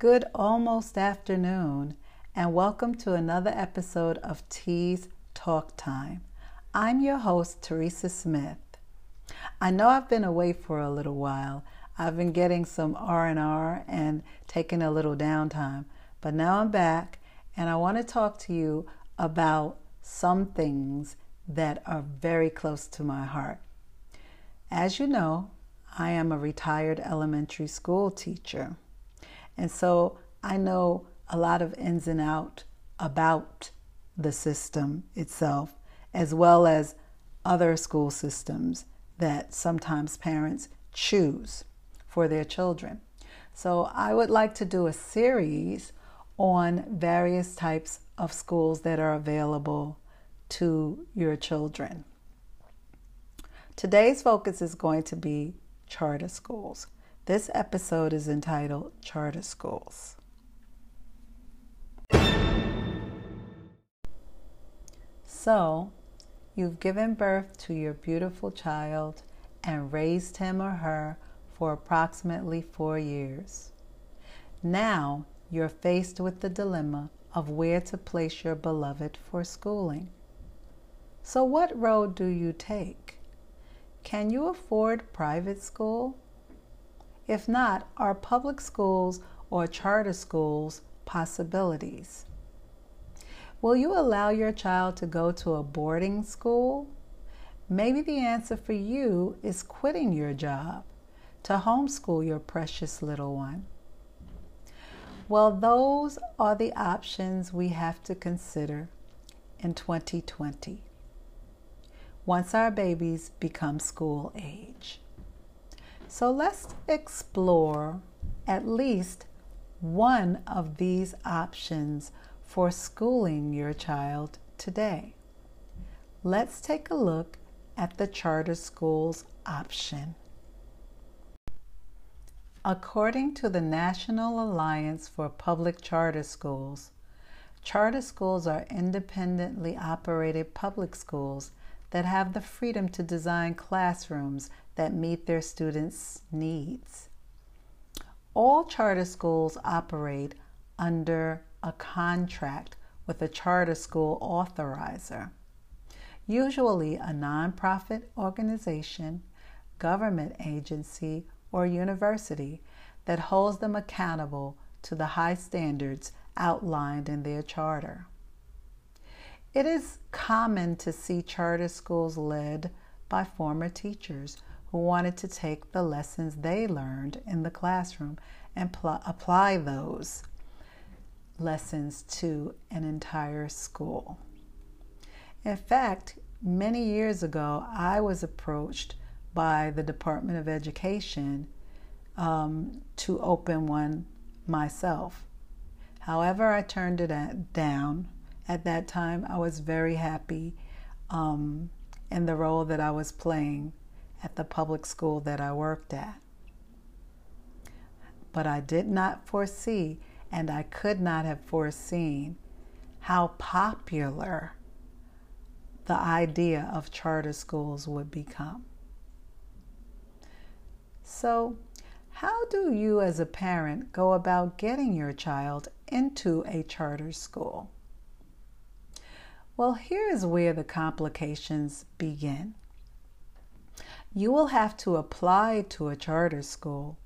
Good almost afternoon, and welcome to another episode of Tea's Talk Time. I'm your host, Teresa Smith. I know I've been away for a little while. I've been getting some R&R and taking a little downtime, but now I'm back and I want to talk to you about some things that are very close to my heart. As you know, I am a retired elementary school teacher. And so I know a lot of ins and out about the system itself, as well as other school systems that sometimes parents choose for their children. So I would like to do a series on various types of schools that are available to your children. Today's focus is going to be charter schools. This episode is entitled Charter Schools. So, you've given birth to your beautiful child and raised him or her for approximately four years. Now you're faced with the dilemma of where to place your beloved for schooling. So, what road do you take? Can you afford private school? If not, are public schools or charter schools possibilities? Will you allow your child to go to a boarding school? Maybe the answer for you is quitting your job to homeschool your precious little one. Well, those are the options we have to consider in 2020 once our babies become school age. So let's explore at least one of these options for schooling your child today. Let's take a look at the charter schools option. According to the National Alliance for Public Charter Schools, charter schools are independently operated public schools that have the freedom to design classrooms that meet their students' needs. All charter schools operate under a contract with a charter school authorizer, usually a nonprofit organization, government agency, or university that holds them accountable to the high standards outlined in their charter. It is common to see charter schools led by former teachers who wanted to take the lessons they learned in the classroom and pl- apply those lessons to an entire school. In fact, many years ago, I was approached by the Department of Education um, to open one myself. However, I turned it down. At that time, I was very happy um, in the role that I was playing at the public school that I worked at. But I did not foresee, and I could not have foreseen, how popular the idea of charter schools would become. So, how do you as a parent go about getting your child into a charter school? Well, here is where the complications begin. You will have to apply to a charter school.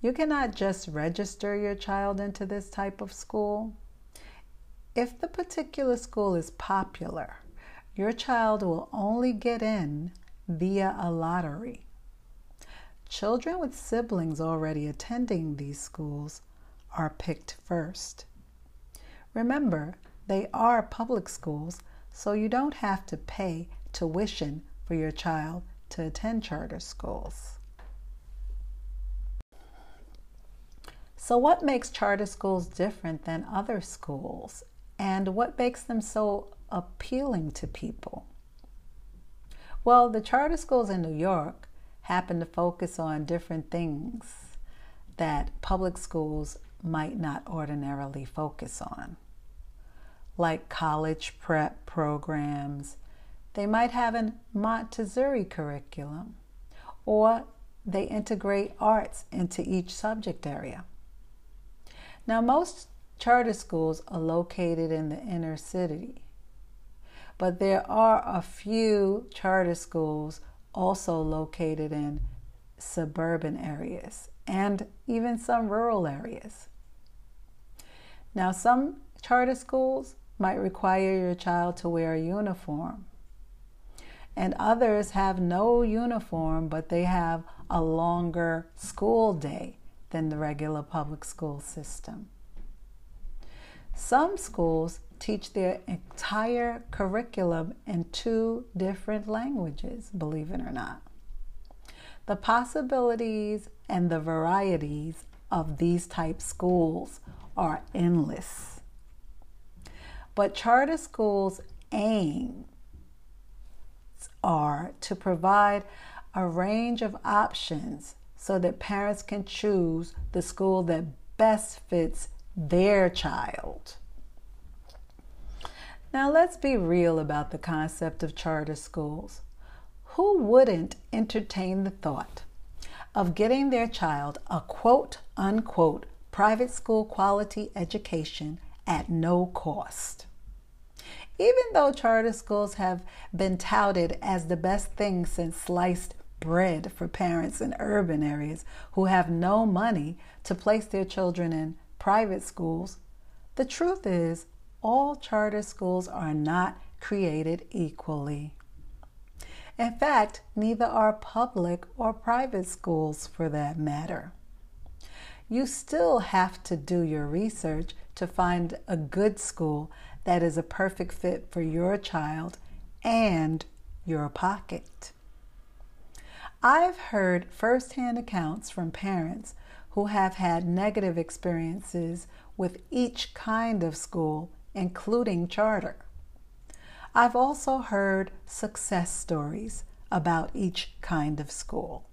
You cannot just register your child into this type of school. If the particular school is popular, your child will only get in via a lottery. Children with siblings already attending these schools are picked first. Remember, they are public schools, so you don't have to pay tuition for your child to attend charter schools. So, what makes charter schools different than other schools? And what makes them so appealing to people? Well, the charter schools in New York happen to focus on different things that public schools might not ordinarily focus on, like college prep programs. They might have a Montessori curriculum, or they integrate arts into each subject area. Now, most charter schools are located in the inner city, but there are a few charter schools also located in suburban areas and even some rural areas. Now, some charter schools might require your child to wear a uniform, and others have no uniform, but they have a longer school day than the regular public school system. Some schools teach their entire curriculum in two different languages, believe it or not. The possibilities and the varieties of these type schools are endless. But charter schools aim are to provide a range of options so that parents can choose the school that best fits their child. Now, let's be real about the concept of charter schools. Who wouldn't entertain the thought of getting their child a quote unquote private school quality education at no cost? Even though charter schools have been touted as the best thing since sliced bread for parents in urban areas who have no money to place their children in private schools, the truth is all charter schools are not created equally. In fact, neither are public or private schools for that matter. You still have to do your research to find a good school that is a perfect fit for your child and your pocket. I've heard firsthand accounts from parents who have had negative experiences with each kind of school, including charter. I've also heard success stories about each kind of school.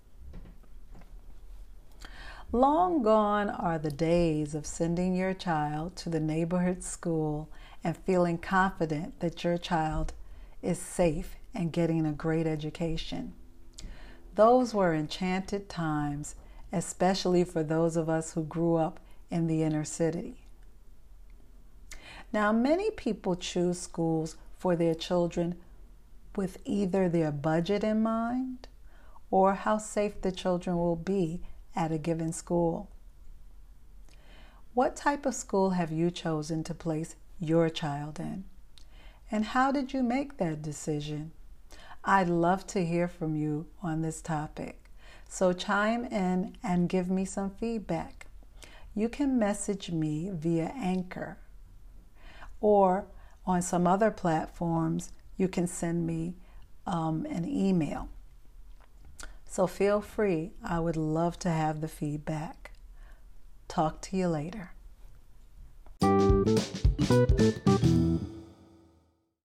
Long gone are the days of sending your child to the neighborhood school and feeling confident that your child is safe and getting a great education. Those were enchanted times, especially for those of us who grew up in the inner city. Now, many people choose schools for their children with either their budget in mind or how safe the children will be at a given school. What type of school have you chosen to place your child in? And how did you make that decision? I'd love to hear from you on this topic. So chime in and give me some feedback. You can message me via Anchor or on some other platforms, you can send me um, an email. So feel free. I would love to have the feedback. Talk to you later.